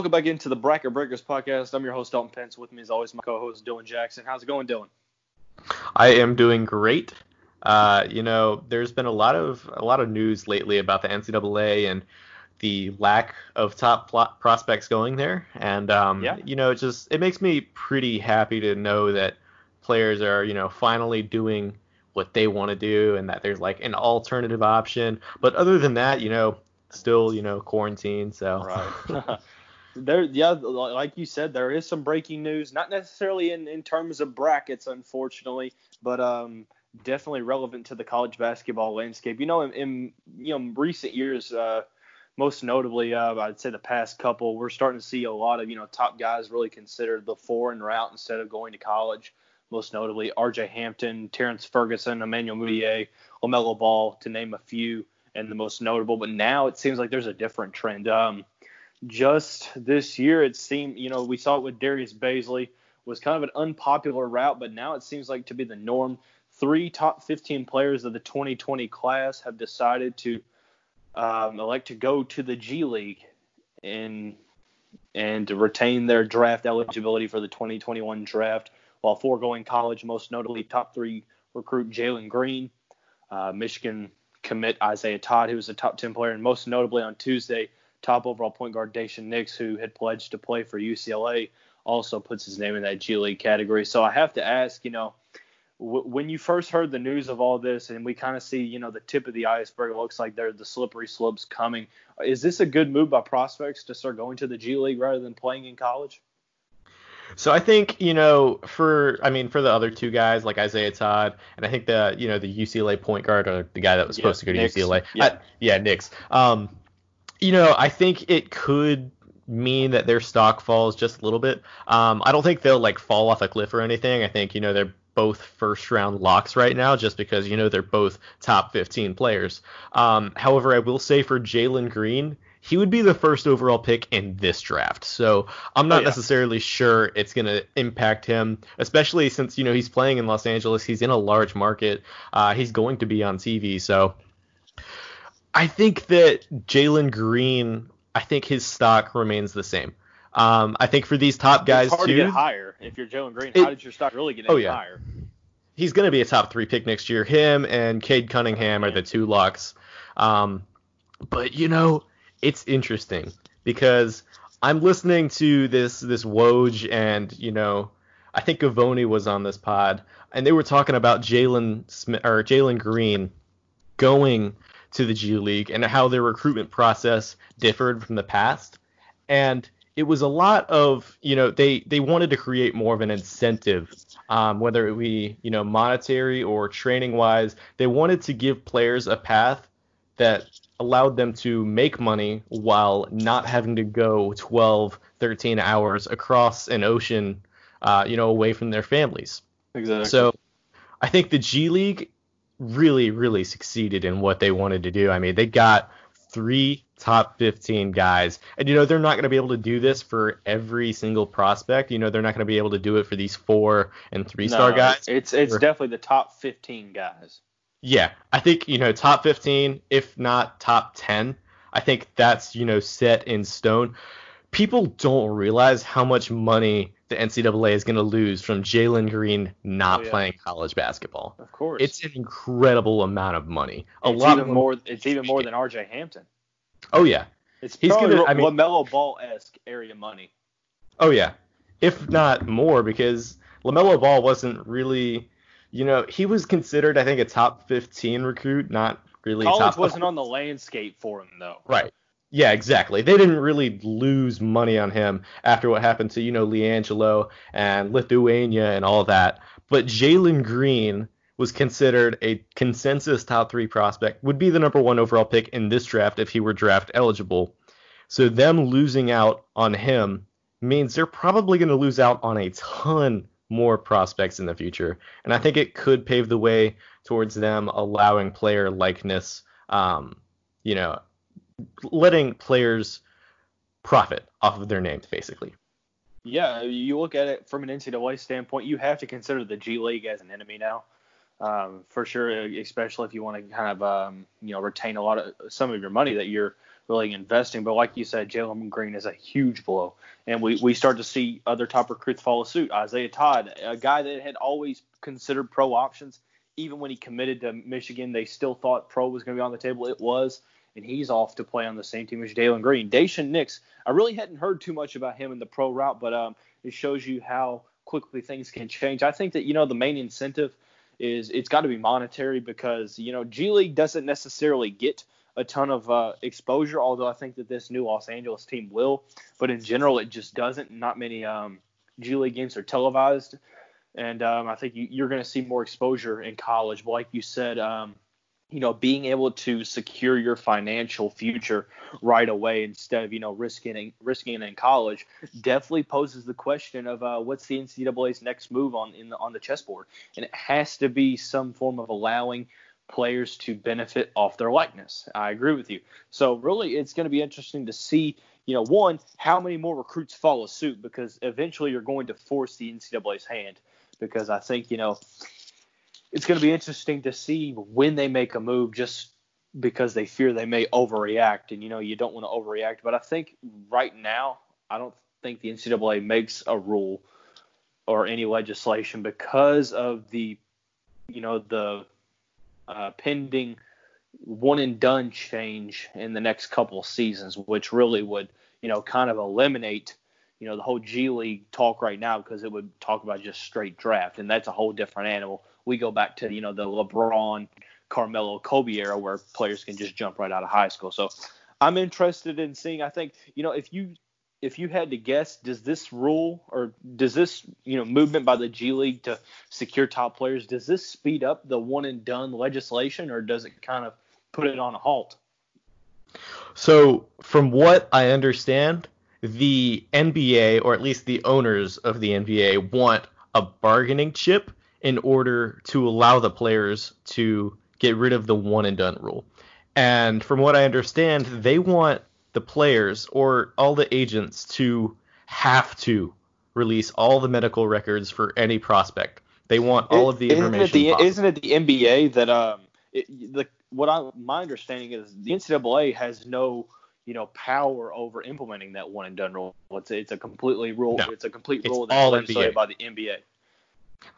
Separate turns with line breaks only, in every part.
Welcome back into the Bracket Breakers podcast. I'm your host Dalton Pence. With me, as always, my co-host Dylan Jackson. How's it going, Dylan?
I am doing great. Uh, you know, there's been a lot of a lot of news lately about the NCAA and the lack of top prospects going there, and um, yeah. you know, it just it makes me pretty happy to know that players are you know finally doing what they want to do and that there's like an alternative option. But other than that, you know, still you know quarantine. So
right. there, yeah, like you said, there is some breaking news. Not necessarily in in terms of brackets, unfortunately, but um definitely relevant to the college basketball landscape. You know, in, in you know recent years, uh, most notably, uh, I'd say the past couple, we're starting to see a lot of you know top guys really consider the foreign route instead of going to college. Most notably, R.J. Hampton, Terrence Ferguson, Emmanuel Mudiay, LaMelo Ball, to name a few, and the most notable. But now it seems like there's a different trend. Um, just this year, it seemed, you know, we saw it with Darius Bazley was kind of an unpopular route, but now it seems like to be the norm three top 15 players of the 2020 class have decided to um, elect to go to the G League and and to retain their draft eligibility for the 2021 draft while foregoing college. Most notably, top three recruit Jalen Green, uh, Michigan commit Isaiah Todd, who was a top 10 player, and most notably on Tuesday, top overall point guard Daishen Nix, who had pledged to play for UCLA, also puts his name in that G League category. So I have to ask, you know when you first heard the news of all this and we kind of see you know the tip of the iceberg it looks like they're the slippery slopes coming is this a good move by prospects to start going to the g league rather than playing in college
so I think you know for I mean for the other two guys like Isaiah Todd and I think the you know the UCLA point guard or the guy that was supposed to go to Nix. UCLA yeah I, yeah Nix um you know I think it could mean that their stock falls just a little bit um I don't think they'll like fall off a cliff or anything I think you know they're both first round locks right now just because you know they're both top 15 players. Um, however, I will say for Jalen Green, he would be the first overall pick in this draft. So I'm not oh, yeah. necessarily sure it's going to impact him, especially since you know he's playing in Los Angeles. He's in a large market. Uh, he's going to be on TV. So I think that Jalen Green, I think his stock remains the same. Um, I think for these top guys
it's hard
too,
to get higher. If you're Jalen Green, it, how did your stock really get oh, yeah. higher?
He's going to be a top three pick next year. Him and Cade Cunningham are the two locks. Um, but you know, it's interesting because I'm listening to this this Woj and you know, I think Givony was on this pod and they were talking about Jalen Smith or Jalen Green going to the G League and how their recruitment process differed from the past. And it was a lot of you know they they wanted to create more of an incentive um, whether it be you know monetary or training wise they wanted to give players a path that allowed them to make money while not having to go 12 13 hours across an ocean uh, you know away from their families
exactly
so i think the g league really really succeeded in what they wanted to do i mean they got three top 15 guys. And, you know, they're not going to be able to do this for every single prospect. You know, they're not going to be able to do it for these four and three star no, guys.
It's it's or, definitely the top 15 guys.
Yeah. I think, you know, top 15, if not top 10, I think that's, you know, set in stone. People don't realize how much money the NCAA is going to lose from Jalen Green not oh, yeah. playing college basketball.
Of course,
it's an incredible amount of money.
A it's lot even more. It's even more than R.J. Hampton.
Oh yeah,
it's he's gonna. I mean, Lamelo Ball esque area money.
Oh yeah, if not more, because Lamelo Ball wasn't really, you know, he was considered I think a top 15 recruit, not really.
College wasn't on the landscape for him though.
Right. Yeah, exactly. They didn't really lose money on him after what happened to, you know, LiAngelo and Lithuania and all that. But Jalen Green was considered a consensus top three prospect, would be the number one overall pick in this draft if he were draft eligible. So them losing out on him means they're probably going to lose out on a ton more prospects in the future. And I think it could pave the way towards them allowing player likeness, um, you know, letting players profit off of their names, basically.
Yeah, you look at it from an NCAA standpoint, you have to consider the G League as an enemy now, um, for sure. Especially if you want to kind of um, you know retain a lot of some of your money that you're really investing. But like you said, Jalen Green is a huge blow, and we we start to see other top recruits follow suit. Isaiah Todd, a guy that had always considered pro options, even when he committed to Michigan, they still thought pro was going to be on the table. It was, and he's off to play on the same team as Jalen Green. Daishen Nix, I really hadn't heard too much about him in the pro route, but um, it shows you how quickly things can change. I think that you know the main incentive is it's got to be monetary because you know G League doesn't necessarily get a ton of uh, exposure, although I think that this new Los Angeles team will. But in general, it just doesn't. Not many um, G League games are televised, and um, I think you, are going to see more exposure in college. But like you said, um, you know, being able to secure your financial future right away instead of you know risking risking it in college definitely poses the question of uh, what's the NCAA's next move on in the, on the chessboard, and it has to be some form of allowing players to benefit off their likeness. I agree with you. So really, it's going to be interesting to see. You know, one, how many more recruits follow suit because eventually you're going to force the NCAA's hand. Because I think you know it's going to be interesting to see when they make a move just because they fear they may overreact. And, you know, you don't want to overreact. But I think right now, I don't think the NCAA makes a rule or any legislation because of the, you know, the uh, pending one and done change in the next couple of seasons, which really would, you know, kind of eliminate you know the whole G League talk right now because it would talk about just straight draft, and that's a whole different animal we go back to you know the LeBron, Carmelo, Kobe era where players can just jump right out of high school. So I'm interested in seeing. I think you know if you if you had to guess, does this rule or does this you know movement by the G League to secure top players does this speed up the one and done legislation or does it kind of put it on a halt?
So from what I understand, the NBA or at least the owners of the NBA want a bargaining chip in order to allow the players to get rid of the one and done rule. And from what I understand, they want the players or all the agents to have to release all the medical records for any prospect. They want all of the information.
Isn't it the, isn't it the NBA that um it, the what I my understanding is the NCAA has no you know power over implementing that one and done rule. It's it's a completely rule. No, it's a complete rule that's legislated by the NBA.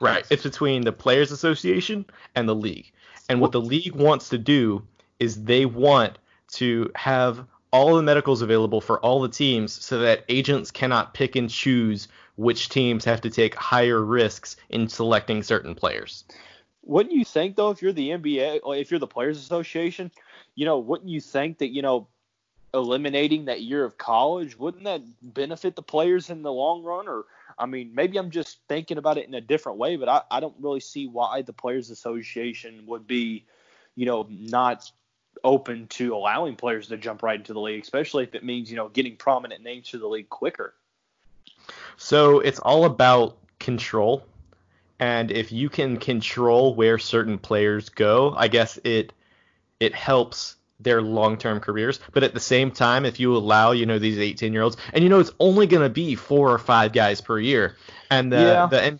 Right. It's between the Players Association and the league. And what the league wants to do is they want to have all the medicals available for all the teams so that agents cannot pick and choose which teams have to take higher risks in selecting certain players.
Wouldn't you think though if you're the NBA or if you're the Players Association, you know, wouldn't you think that, you know, eliminating that year of college, wouldn't that benefit the players in the long run or I mean, maybe I'm just thinking about it in a different way, but I, I don't really see why the Players Association would be, you know, not open to allowing players to jump right into the league, especially if it means, you know, getting prominent names to the league quicker.
So it's all about control. And if you can control where certain players go, I guess it it helps their long-term careers. But at the same time, if you allow, you know, these 18-year-olds, and you know, it's only going to be four or five guys per year, and the yeah. the NBA,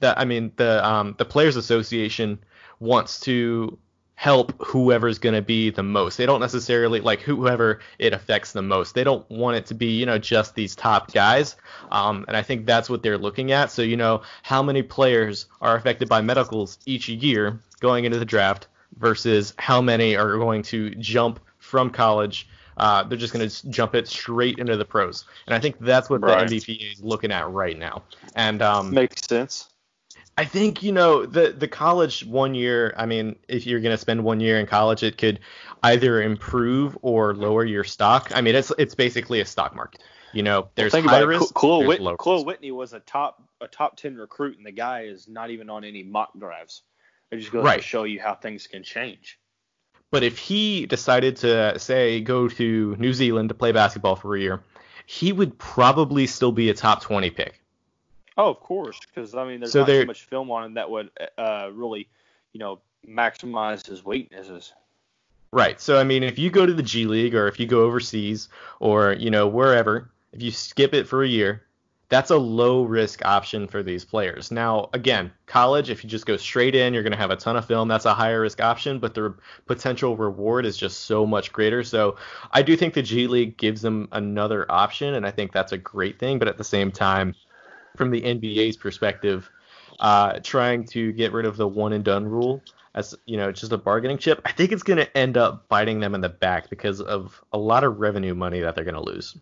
the I mean, the um the Players Association wants to help whoever's going to be the most. They don't necessarily like whoever it affects the most. They don't want it to be, you know, just these top guys. Um, and I think that's what they're looking at. So, you know, how many players are affected by medicals each year going into the draft? Versus how many are going to jump from college. Uh, they're just going to jump it straight into the pros, and I think that's what right. the NBPA is looking at right now. And um,
makes sense.
I think you know the the college one year. I mean, if you're going to spend one year in college, it could either improve or lower your stock. I mean, it's it's basically a stock market. You know, there's well, high risk.
Kahlil, Whit- Kahlil Whitney was a top a top ten recruit, and the guy is not even on any mock drives. It just goes right. to show you how things can change.
But if he decided to say go to New Zealand to play basketball for a year, he would probably still be a top 20 pick.
Oh, of course, because I mean, there's so not too much film on him that would uh, really, you know, maximize his weaknesses.
Right. So I mean, if you go to the G League or if you go overseas or you know wherever, if you skip it for a year, that's a low risk option for these players. Now, again, college, if you just go straight in, you're going to have a ton of film. That's a higher risk option, but the potential reward is just so much greater. So I do think the G League gives them another option, and I think that's a great thing. But at the same time, from the NBA's perspective, uh, trying to get rid of the one and done rule as you know just a bargaining chip, I think it's going to end up biting them in the back because of a lot of revenue money that they're going to lose.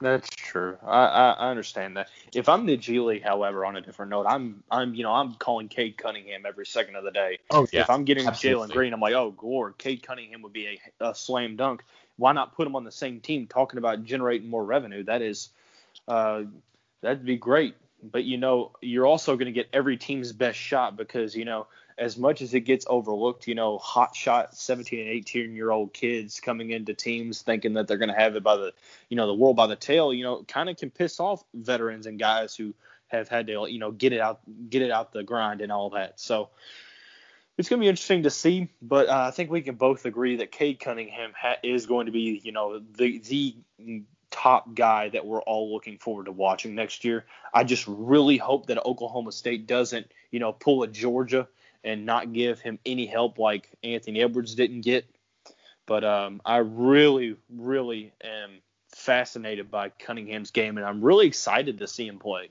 That's true. I, I, I understand that. If I'm the G League, however, on a different note, I'm I'm you know I'm calling Cade Cunningham every second of the day.
Oh yeah.
If I'm getting Jalen Green, I'm like, oh, Gore, Cade Cunningham would be a, a slam dunk. Why not put him on the same team? Talking about generating more revenue, that is, uh, that'd be great. But you know, you're also going to get every team's best shot because you know as much as it gets overlooked, you know, hot shot 17 and 18 year old kids coming into teams thinking that they're going to have it by the, you know, the world by the tail, you know, kind of can piss off veterans and guys who have had to, you know, get it out, get it out the grind and all that. So it's going to be interesting to see, but uh, I think we can both agree that Cade Cunningham ha- is going to be, you know, the the top guy that we're all looking forward to watching next year. I just really hope that Oklahoma State doesn't, you know, pull a Georgia and not give him any help like Anthony Edwards didn't get. But um, I really, really am fascinated by Cunningham's game, and I'm really excited to see him play.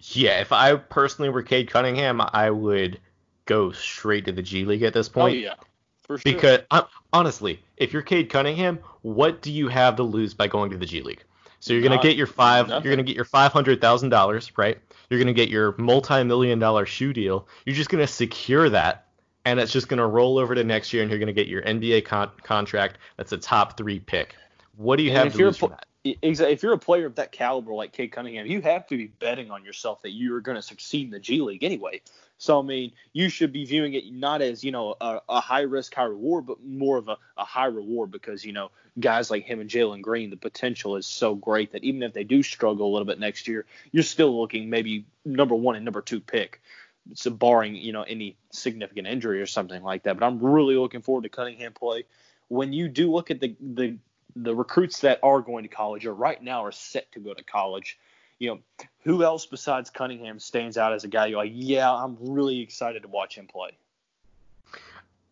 Yeah, if I personally were Cade Cunningham, I would go straight to the G League at this point.
Oh yeah,
for sure. Because uh, honestly, if you're Cade Cunningham, what do you have to lose by going to the G League? So you're gonna get your five. Nothing. You're gonna get your five hundred thousand dollars, right? You're gonna get your multi-million dollar shoe deal. You're just gonna secure that, and it's just gonna roll over to next year, and you're gonna get your NBA con- contract. That's a top three pick. What do you and have to lose for that?
Exactly. If you're a player of that caliber like Cade Cunningham, you have to be betting on yourself that you're going to succeed in the G League anyway. So I mean, you should be viewing it not as you know a, a high risk, high reward, but more of a, a high reward because you know guys like him and Jalen Green, the potential is so great that even if they do struggle a little bit next year, you're still looking maybe number one and number two pick. So barring you know any significant injury or something like that. But I'm really looking forward to Cunningham play. When you do look at the the the recruits that are going to college or right now are set to go to college, you know, who else besides Cunningham stands out as a guy you're like, yeah, I'm really excited to watch him play?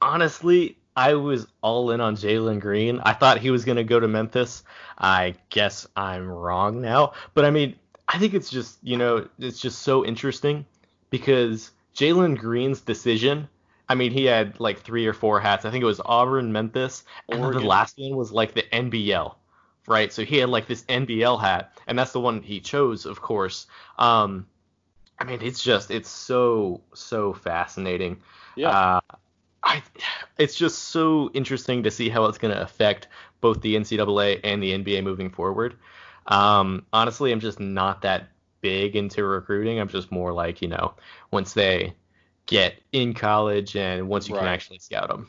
Honestly, I was all in on Jalen Green. I thought he was going to go to Memphis. I guess I'm wrong now. But I mean, I think it's just, you know, it's just so interesting because Jalen Green's decision. I mean, he had like three or four hats. I think it was Auburn, Memphis, and the last one was like the NBL right? So he had like this NBL hat, and that's the one he chose, of course. Um, I mean, it's just it's so so fascinating.
Yeah. Uh,
I, it's just so interesting to see how it's going to affect both the NCAA and the NBA moving forward. Um, honestly, I'm just not that big into recruiting. I'm just more like, you know, once they get in college and once you right. can actually scout them.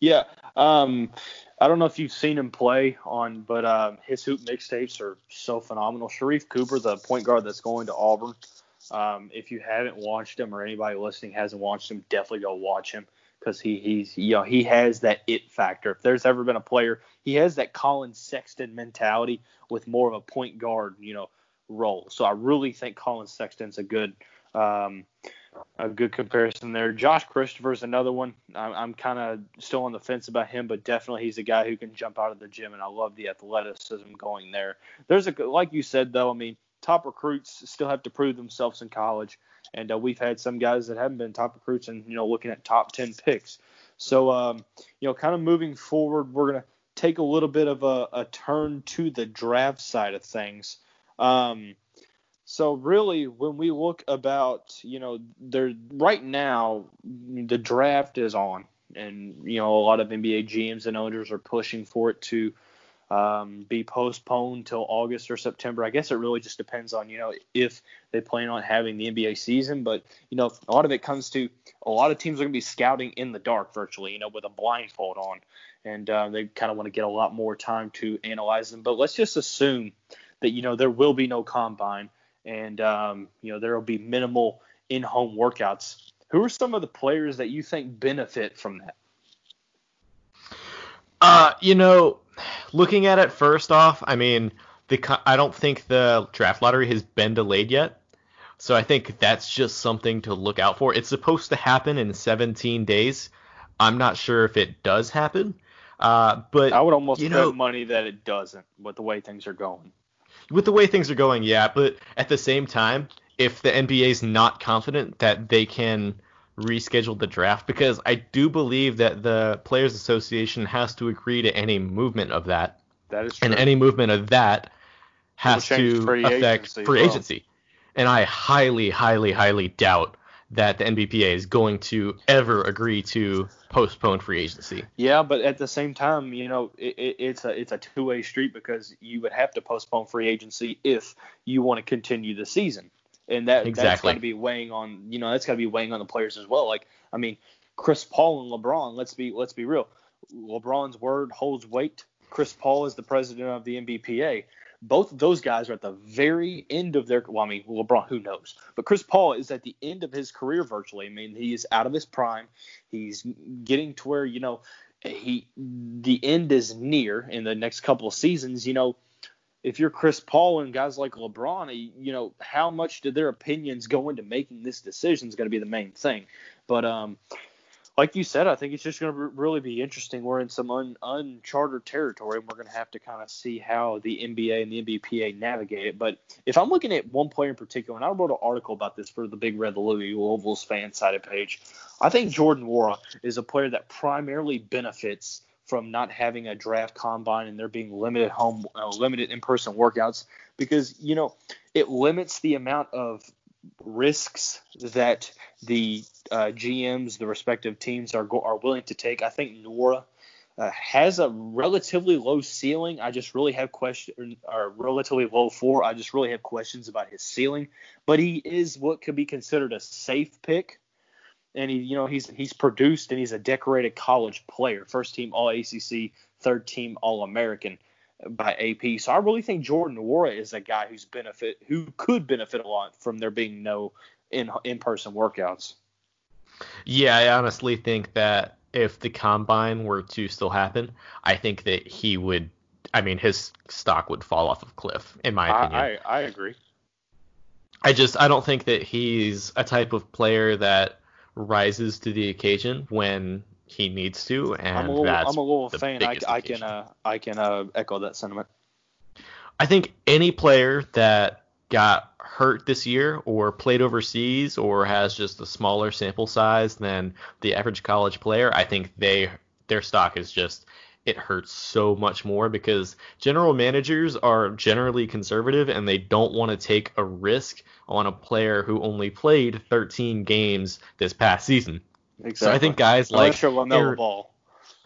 Yeah. Um, I don't know if you've seen him play on, but um, his hoop mixtapes are so phenomenal. Sharife Cooper, the point guard that's going to Auburn. Um, if you haven't watched him or anybody listening hasn't watched him, definitely go watch him because he he's you know he has that it factor. If there's ever been a player, he has that Collin Sexton mentality with more of a point guard you know role. So I really think Collin Sexton's a good um, a good comparison there. Josh Christopher is another one. I'm, I'm kind of still on the fence about him, but definitely he's a guy who can jump out of the gym, and I love the athleticism going there. There's a like you said though. I mean, top recruits still have to prove themselves in college, and uh, we've had some guys that haven't been top recruits, and you know, looking at top ten picks. So, um, you know, kind of moving forward, we're gonna take a little bit of a, a turn to the draft side of things. Um, so really, when we look about, you know, there right now, the draft is on, and you know, a lot of NBA GMs and owners are pushing for it to um, be postponed till August or September. I guess it really just depends on, you know, if they plan on having the NBA season. But you know, a lot of it comes to a lot of teams are going to be scouting in the dark virtually, you know, with a blindfold on, and uh, they kind of want to get a lot more time to analyze them. But let's just assume that you know there will be no combine and um, you know there will be minimal in-home workouts. Who are some of the players that you think benefit from that?
Uh, you know, looking at it first off, I mean, the I don't think the draft lottery has been delayed yet. So I think that's just something to look out for. It's supposed to happen in 17 days. I'm not sure if it does happen. Uh, but
I would almost
you
bet
know,
money that it doesn't with the way things are going.
With the way things are going, yeah. But at the same time, if the NBA is not confident that they can reschedule the draft, because I do believe that the Players Association has to agree to any movement of that.
That is true.
And any movement of that has to
free
affect
agency
free
well.
agency. And I highly, highly, highly doubt that the NBPA is going to ever agree to postpone free agency.
Yeah, but at the same time, you know, it, it, it's a it's a two way street because you would have to postpone free agency if you want to continue the season, and that that's
Exactly.
got to be weighing on you know that's got to be weighing on the players as well. Like I mean, Chris Paul and LeBron. Let's be let's be real. LeBron's word holds weight. Chris Paul is the president of the NBPA. Both of those guys are at the very end of their. Well, I mean, LeBron, who knows? But Chris Paul is at the end of his career virtually. I mean, he is out of his prime. He's getting to where you know he the end is near in the next couple of seasons. You know, if you're Chris Paul and guys like LeBron, you know, how much do their opinions go into making this decision is going to be the main thing. But um, like you said, I think it's just going to really be interesting. We're in some un, uncharted territory, and we're going to have to kind of see how the NBA and the NBPA navigate it. But if I'm looking at one player in particular, and I wrote an article about this for the Big Red Louisville's fan sided page, I think Jordan Nwora is a player that primarily benefits from not having a draft combine and there being limited home, uh, limited in-person workouts because you know it limits the amount of risks that the uh, GMs, the respective teams are go- are willing to take. I think Nwora uh, has a relatively low ceiling. I just really have question or relatively low floor. I just really have questions about his ceiling, but he is what could be considered a safe pick. And he, you know, he's he's produced and he's a decorated college player, first team All ACC, third team All American by AP. So I really think Jordan Nwora is a guy who's benefit who could benefit a lot from there being no in in person workouts.
Yeah, I honestly think that if the combine were to still happen, I think that he would. I mean, his stock would fall off of cliff, in my opinion.
I, I, I agree.
I just I don't think that he's a type of player that rises to the occasion when he needs to, and
I'm a little
that's
I'm a little fan. I, I can uh, I can uh, echo that sentiment.
I think any player that got hurt this year or played overseas or has just a smaller sample size than the average college player, I think they their stock is just it hurts so much more because general managers are generally conservative and they don't want to take a risk on a player who only played 13 games this past season.
Exactly.
So I think guys like
you're LaMelo Ball.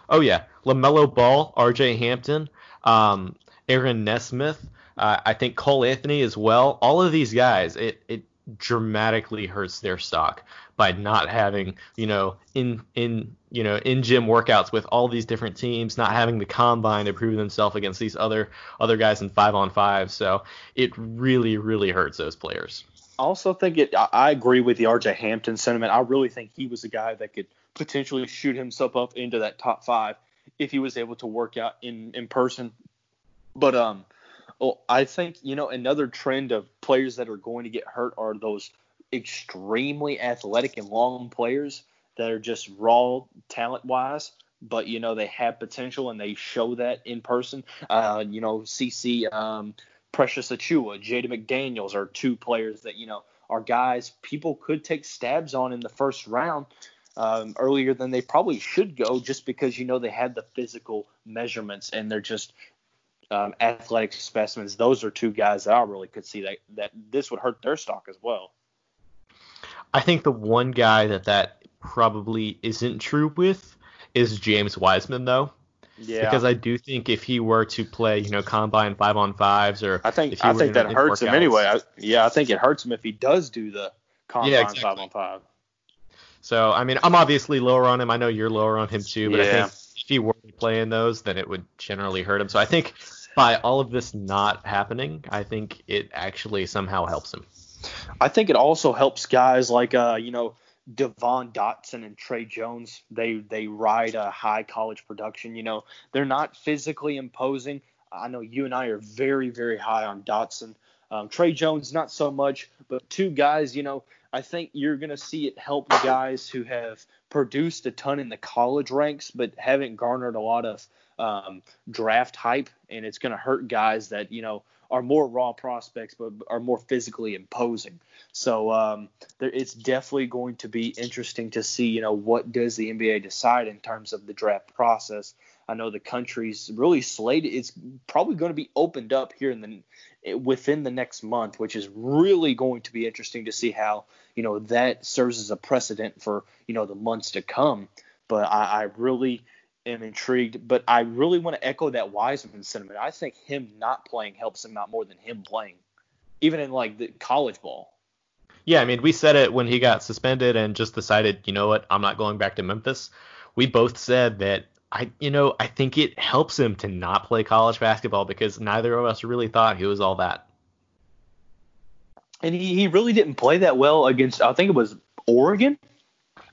Oh yeah, Lamelo Ball, R.J. Hampton, um, Aaron Nesmith. Uh, I think Cole Anthony as well. All of these guys, it it dramatically hurts their stock by not having you know in in you know in gym workouts with all these different teams, not having the combine to prove themselves against these other other guys in five on five. So it really really hurts those players.
Also think it. I, I agree with the RJ Hampton sentiment. I really think he was a guy that could potentially shoot himself up into that top five if he was able to work out in in person. But um, well, I think you know another trend of players that are going to get hurt are those extremely athletic and long players that are just raw talent wise. But you know they have potential and they show that in person. Uh, you know CC um, Precious Achiuwa, Jaden McDaniels are two players that you know are guys people could take stabs on in the first round um, earlier than they probably should go, just because you know they had the physical measurements and they're just um, athletic specimens. Those are two guys that I really could see that that this would hurt their stock as well.
I think the one guy that that probably isn't true with is James Wiseman though.
Yeah,
Because I do think if he were to play, you know, combine five on fives or
I think
if he
I think that hurts him anyway. I, yeah, I think it hurts him if he does do the combine
exactly.
five on five.
So I mean, I'm obviously lower on him. I know you're lower on him too, but I think if he were to play in those, then it would generally hurt him. So I think by all of this not happening, I think it actually somehow helps him.
I think it also helps guys like uh, you know Devon Dotson and Tre Jones. They they ride a high college production. You know they're not physically imposing. I know you and I are very, very high on Dotson. Um, Tre Jones, not so much, but two guys, you know, I think you're to see it help guys who have produced a ton in the college ranks, but haven't garnered a lot of um, draft hype, and it's to hurt guys that, you know, are more raw prospects, but are more physically imposing. So um, there, it's definitely going to be interesting to see, you know, what does the NBA decide in terms of the draft process. I know the country's really slated. It's probably going to be opened up here in the within the next month, which is really going to be interesting to see how you know that serves as a precedent for you know the months to come. But I, I really am intrigued. But I really want to echo that Wiseman sentiment. I think him not playing helps him out more than him playing, even in like the college ball.
Yeah, I mean, we said it when he got suspended and just decided, you know what, I'm not going back to Memphis. We both said that I, you know, I think it helps him to not play college basketball because neither of us really thought he was all that.
And he, he really didn't play that well against, I think it was Oregon.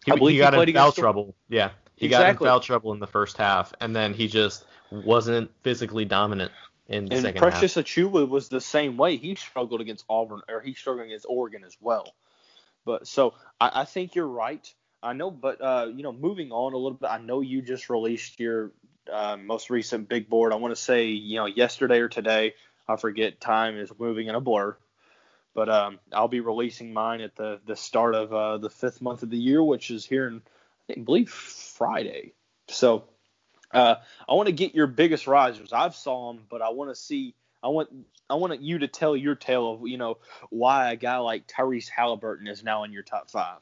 He, I believe he got he in foul trouble. Yeah. He exactly. got in foul trouble in the first half, and then he just wasn't physically dominant in the
and
second
Precious
half.
Achiuwa was the same way. He struggled against Auburn, or he struggled against Oregon as well. But so I, I think you're right. I know, but uh, you know, moving on a little bit. I know you just released your uh, most recent big board. I want to say, you know, yesterday or today. I forget. Time is moving in a blur. But um, I'll be releasing mine at the the start of uh, the fifth month of the year, which is here in I believe Friday. So uh, I want to get your biggest risers. I've saw them, but I want to see. I want I want you to tell your tale of you know why a guy like Tyrese Halliburton is now in your top five.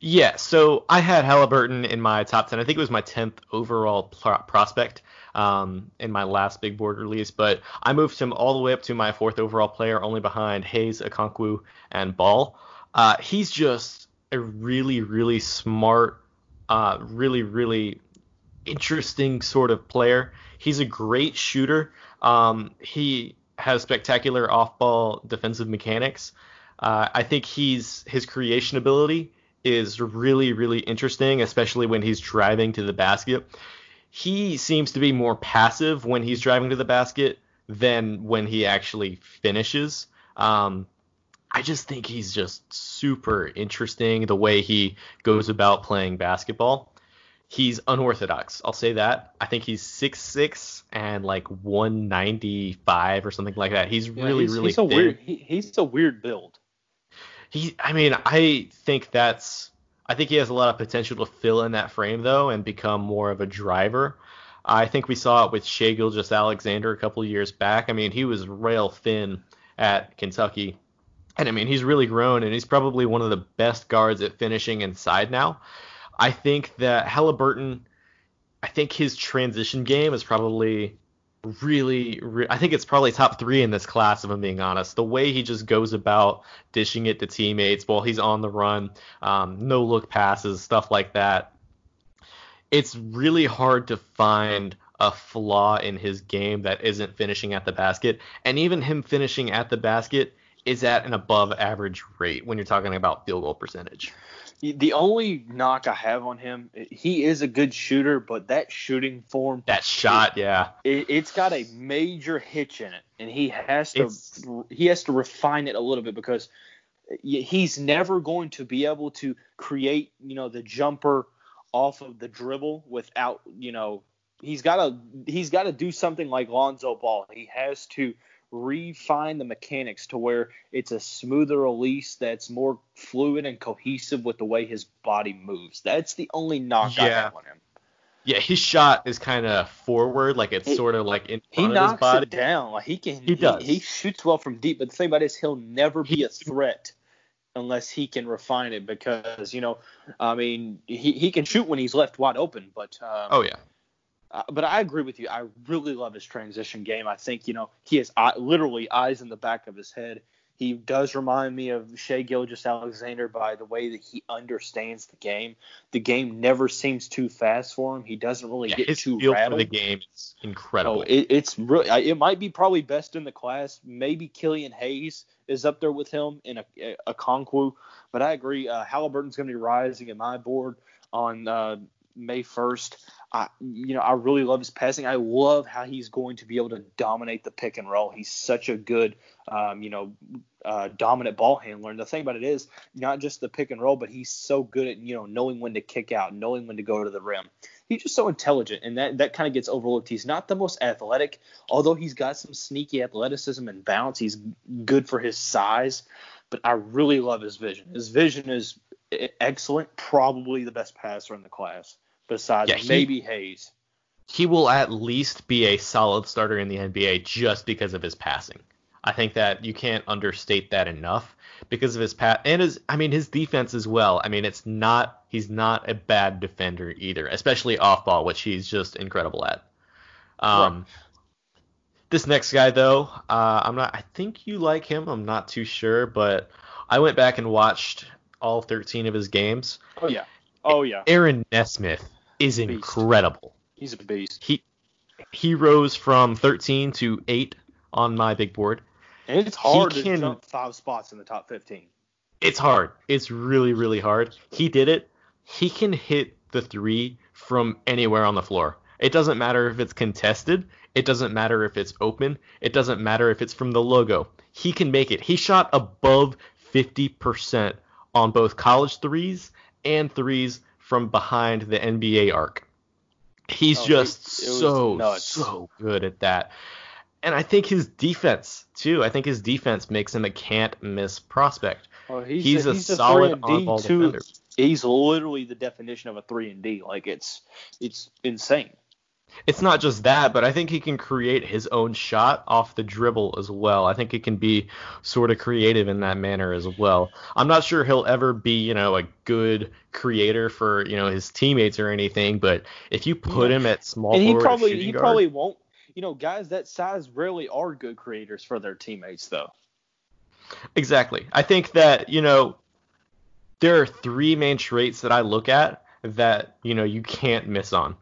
Yeah, so I had Halliburton in my top ten. I think it was my tenth overall pro- prospect um, in my last big board release, but I moved him all the way up to my fourth overall player, only behind Hayes, Okongwu, and Ball. Uh, he's just a really, really smart uh, really, really interesting sort of player. He's a great shooter. Um, he has spectacular off-ball defensive mechanics. Uh, I think he's his creation ability is really, really interesting, especially when he's driving to the basket. He seems to be more passive when he's driving to the basket than when he actually finishes. Um, I just think he's just super interesting the way he goes about playing basketball. He's unorthodox. I'll say that. I think he's six six and like 195 or something like that. He's yeah, really he's, really
he's a thin. weird he, he's a weird build.
He I mean, I think that's I think he has a lot of potential to fill in that frame though and become more of a driver. I think we saw it with Shai Gilgeous-Alexander a couple years back. I mean, he was rail thin at Kentucky and I mean, he's really grown, and he's probably one of the best guards at finishing inside now. I think that Halliburton, I think his transition game is probably really, re- I think it's probably top three in this class, if I'm being honest. The way he just goes about dishing it to teammates while he's on the run, um, no look passes, stuff like that. It's really hard to find a flaw in his game that isn't finishing at the basket. And even him finishing at the basket, is at an above average rate when you're talking about field goal percentage.
The only knock I have on him, he is a good shooter, but that shooting form,
that shot, it, yeah,
it, has got a major hitch in it, and he has to it's, he has to refine it a little bit because he's never going to be able to create, you know, the jumper off of the dribble without, you know, he's got to he's got to do something like Lonzo Ball. He has to refine the mechanics to where it's a smoother release that's more fluid and cohesive with the way his body moves. That's the only knock yeah. I have on him.
Yeah, his shot is kind of forward, like it's sort of like in
front
he of his body.
it down. Like he can.
He, he does.
He, shoots well from deep, but the thing about it is he'll never be a threat unless he can refine it. Because you know, I mean, he he can shoot when he's left wide open, but um,
oh yeah,
uh, but I agree with you. I really love his transition game. I think you know he has eye, literally eyes in the back of his head. He does remind me of Shai Gilgeous-Alexander by the way that he understands the game. The game never seems too fast for him. He doesn't really
yeah,
get
his
too
feel
rattled.
For the game is incredible.
Oh, it, it's really. It might be probably best in the class. Maybe Killian Hayes is up there with him in a, a Okongwu. But I agree. Uh, Halliburton's going to be rising in my board on uh, May 1st. I, you know, I really love his passing. I love how he's going to be able to dominate the pick and roll. He's such a good, um, you know, uh, dominant ball handler. And the thing about it is, not just the pick and roll, but he's so good at, you know, knowing when to kick out, knowing when to go to the rim. He's just so intelligent, and that that kind of gets overlooked. He's not the most athletic, although he's got some sneaky athleticism and bounce. He's good for his size, but I really love his vision. His vision is excellent, probably the best passer in the class besides yeah, he, maybe Hayes.
He will at least be a solid starter in the NBA just because of his passing. I think that you can't understate that enough because of his pass and his I mean his defense as well. I mean it's not he's not a bad defender either, especially off ball, which he's just incredible at. Um right. This next guy though, uh, I'm not. I think you like him. I'm not too sure, but I went back and watched all 13 of his games.
Oh yeah. Oh yeah.
Aaron Nesmith is incredible.
He's a beast.
He he rose from 13 to 8 on my big board.
And it's hard he to can, jump five spots in the top 15.
It's hard. It's really really hard. He did it. He can hit the 3 from anywhere on the floor. It doesn't matter if it's contested. It doesn't matter if it's open. It doesn't matter if it's from the logo. He can make it. He shot above 50% on both college threes and threes from behind the NBA arc. He's oh, just so so good at that. And I think his defense too. I think his defense makes him a can't miss prospect.
Oh, he's, he's, a, he's a solid on-ball defender. He's literally the definition of a three and D. Like it's it's insane.
It's not just that, but I think he can create his own shot off the dribble as well. I think he can be sort of creative in that manner as well. I'm not sure he'll ever be, you know, a good creator for, you know, his teammates or anything, but if you put yeah. him at small and
he probably he guard, probably won't. You know, guys that size rarely are good creators for their teammates though.
Exactly. I think that, you know, there are three main traits that I look at that, you know, you can't miss on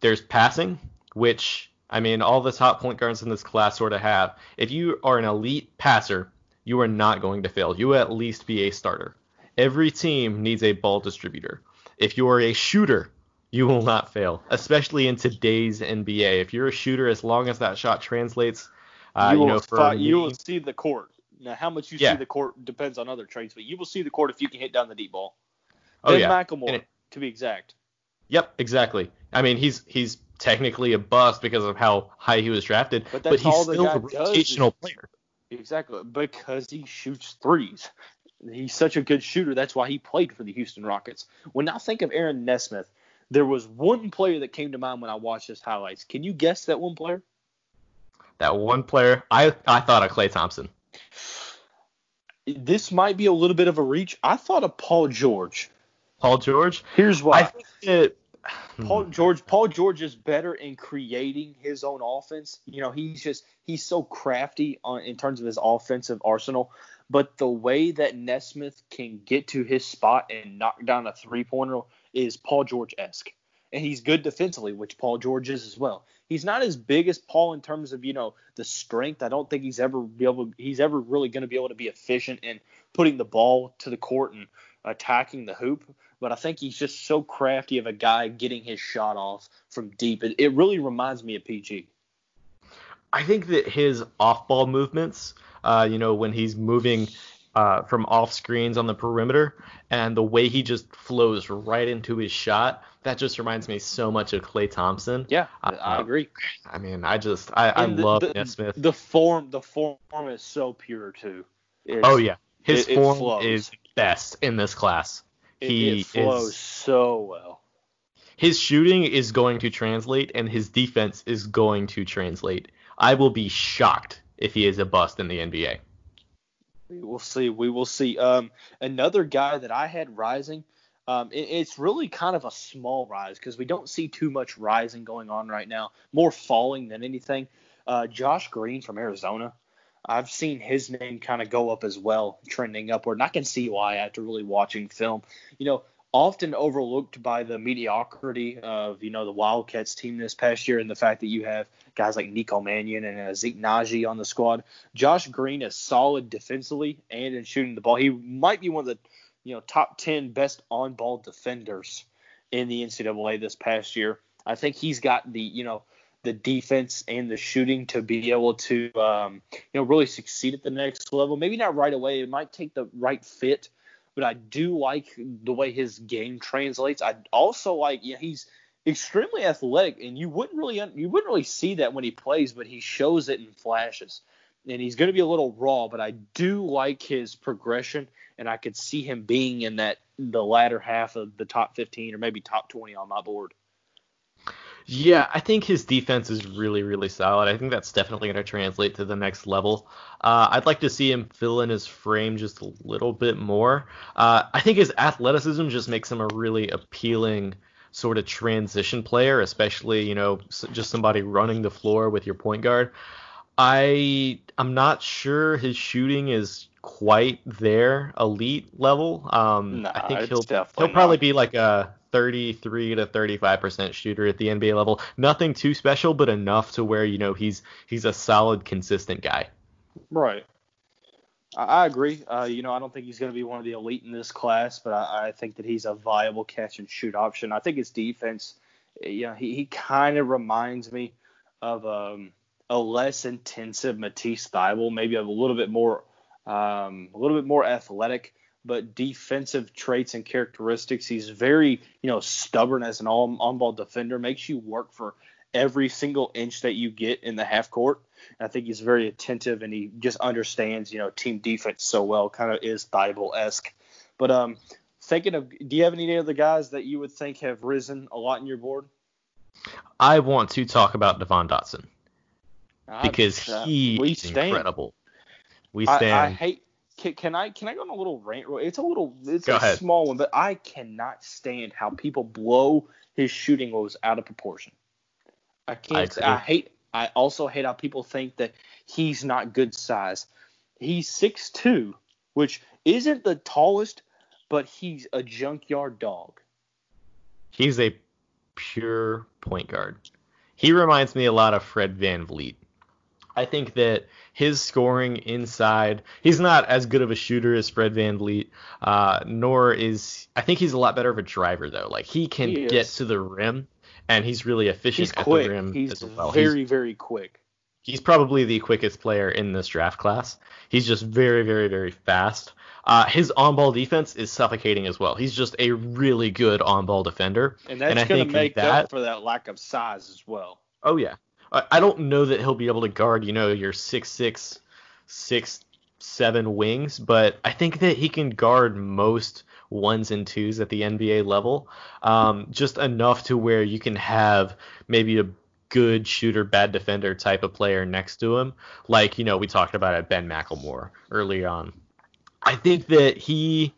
there's passing, which I mean all the top point guards in this class sort of have. If you are an elite passer, you are not going to fail. You at least be a starter. Every team needs a ball distributor. If you are a shooter, you will not fail, especially in today's NBA. If you're a shooter, as long as that shot translates, uh, you, you know, for
you will see the court. Now, how much you yeah. see the court depends on other traits, but you will see the court if you can hit down the deep ball. Oh ben yeah, it, to be exact.
Yep, exactly. I mean, he's he's technically a bust because of how high he was drafted, but, but he's still a rotational player.
Exactly, because he shoots threes. He's such a good shooter. That's why he played for the Houston Rockets. When I think of Aaron Nesmith, there was one player that came to mind when I watched his highlights. Can you guess that one player?
That one player, I I thought of Klay Thompson.
This might be a little bit of a reach. I thought of Paul George.
Paul George.
Here's why. I think that Hmm. Paul George Paul George is better in creating his own offense. You know, he's just he's so crafty on in terms of his offensive arsenal. But the way that Nesmith can get to his spot and knock down a three pointer is Paul George esque. And he's good defensively, which Paul George is as well. He's not as big as Paul in terms of, you know, the strength. I don't think he's ever be able he's ever really going to be able to be efficient in putting the ball to the court and attacking the hoop but I think he's just so crafty of a guy getting his shot off from deep. It, it really reminds me of PG.
I think that his off-ball movements, uh, you know, when he's moving uh, from off screens on the perimeter, and the way he just flows right into his shot, that just reminds me so much of Klay Thompson.
Yeah, uh, I agree.
I mean, I just I, I the, love
the,
Nesmith.
The form, the form is so pure too.
It's, oh yeah, his it, form it is best in this class.
It, he it flows is, so well.
His shooting is going to translate, and his defense is going to translate. I will be shocked if he is a bust in the NBA.
We will see. We will see. Um, another guy that I had rising. Um, it, it's really kind of a small rise because we don't see too much rising going on right now. More falling than anything. Uh, Josh Green from Arizona. I've seen his name kind of go up as well, trending upward. And I can see why after really watching film. You know, often overlooked by the mediocrity of, you know, the Wildcats team this past year and the fact that you have guys like Nico Mannion and uh, Zeke Nnaji on the squad. Josh Green is solid defensively and in shooting the ball. He might be one of the, you know, top 10 best on ball defenders in the NCAA this past year. I think he's got the you know the defense and the shooting to be able to um, you know really succeed at the next level. Maybe not right away. It might take the right fit, but I do like the way his game translates. I also like know, he's extremely athletic, and you wouldn't really you wouldn't really see that when he plays, but he shows it in flashes. And he's going to be a little raw, but I do like his progression, and I could see him being in that the latter half of the top 15 or maybe top 20 on my board.
Yeah, I think his defense is really, really solid. I think that's definitely going to translate to the next level. Uh, I'd like to see him fill in his frame just a little bit more. Uh, I think his athleticism just makes him a really appealing sort of transition player, especially you know just somebody running the floor with your point guard. I I'm not sure his shooting is quite there elite level. Um,
nah,
I think he'll he'll probably not. be like a 33 to 35 percent shooter at the NBA level. Nothing too special, but enough to where you know he's he's a solid, consistent guy.
Right. I, agree. Uh, you know, I don't think he's going to be one of the elite in this class, but I, I, think that he's a viable catch and shoot option. I think his defense, you know, he, he kind of reminds me of um, a less intensive Matisse Thybulle, maybe a little bit more, um, a little bit more athletic, but defensive traits and characteristics. He's very, you know, stubborn as an on-ball defender. Makes you work for every single inch that you get in the half court. And I think he's very attentive and he just understands, you know, team defense so well. Kind of is Thybulle esque. But um, thinking of, do you have any other guys that you would think have risen a lot in your board?
I want to talk about Devon Dotson because uh, he is incredible. We stand.
I, I hate. Can, can, I can I go on a little rant? It's a little it's go a ahead. small one, but I cannot stand how people blow his shooting was out of proportion. I can't. I, I, hate. I also hate how people think that he's not good size. He's six two, which isn't the tallest, but he's a junkyard dog.
He's a pure point guard. He reminds me a lot of Fred VanVleet. I think that his scoring inside, he's not as good of a shooter as Fred VanVleet, uh, nor is I think he's a lot better of a driver though. Like he can he get to the rim and he's really efficient
he's at quick. the rim he's as well. Very, he's, very quick.
He's probably the quickest player in this draft class. He's just very, very, very fast. Uh, his on-ball defense is suffocating as well. He's just a really good on-ball defender,
and that's going to make that, up for that lack of size as well.
Oh yeah, I don't know that he'll be able to guard, you know, your six six, six seven wings, but I think that he can guard most ones and twos at the NBA level, um, just enough to where you can have maybe a good shooter, bad defender type of player next to him, like you know we talked about at Ben McLemore early on. I think that he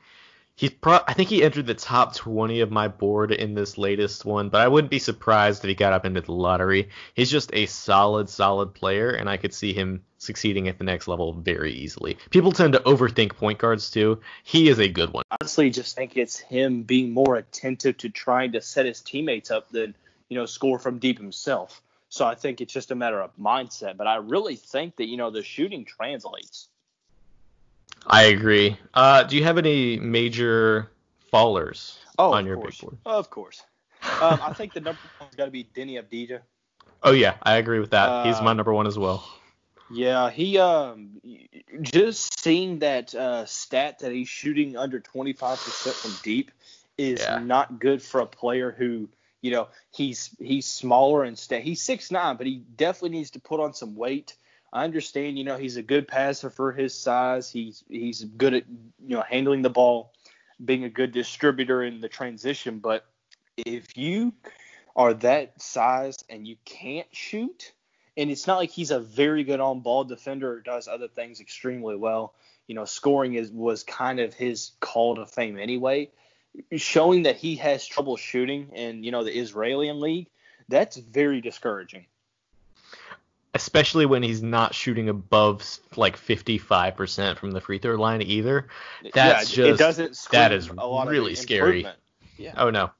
he's pro- I think he entered the top 20 of my board in this latest one, but I wouldn't be surprised if he got up into the lottery. He's just a solid, solid player, and I could see him succeeding at the next level very easily. People tend to overthink point guards too. He is a good one.
Honestly, just think it's him being more attentive to trying to set his teammates up than you know score from deep himself. So I think it's just a matter of mindset. But I really think that you know the shooting translates.
I agree. Uh, do you have any major fallers
oh,
on your
course.
big board?
Of course. Um, I think the number one's got to be Deni Avdija.
Oh yeah, I agree with that. Uh, He's my number one as well.
Yeah, he um just seeing that uh, stat that he's shooting under 25% from deep is yeah. not good for a player who you know he's he's smaller and sta- he's six nine, but he definitely needs to put on some weight. I understand, you know, he's a good passer for his size. He's he's good at you know handling the ball, being a good distributor in the transition. But if you are that size and you can't shoot, and it's not like he's a very good on ball defender or does other things extremely well. You know, scoring is was kind of his call to fame anyway. Showing that he has trouble shooting in you know the Israeli league, that's very discouraging
especially when he's not shooting above like 55% from the free throw line either. That's yeah, just it doesn't that is really scary. Yeah. Oh no.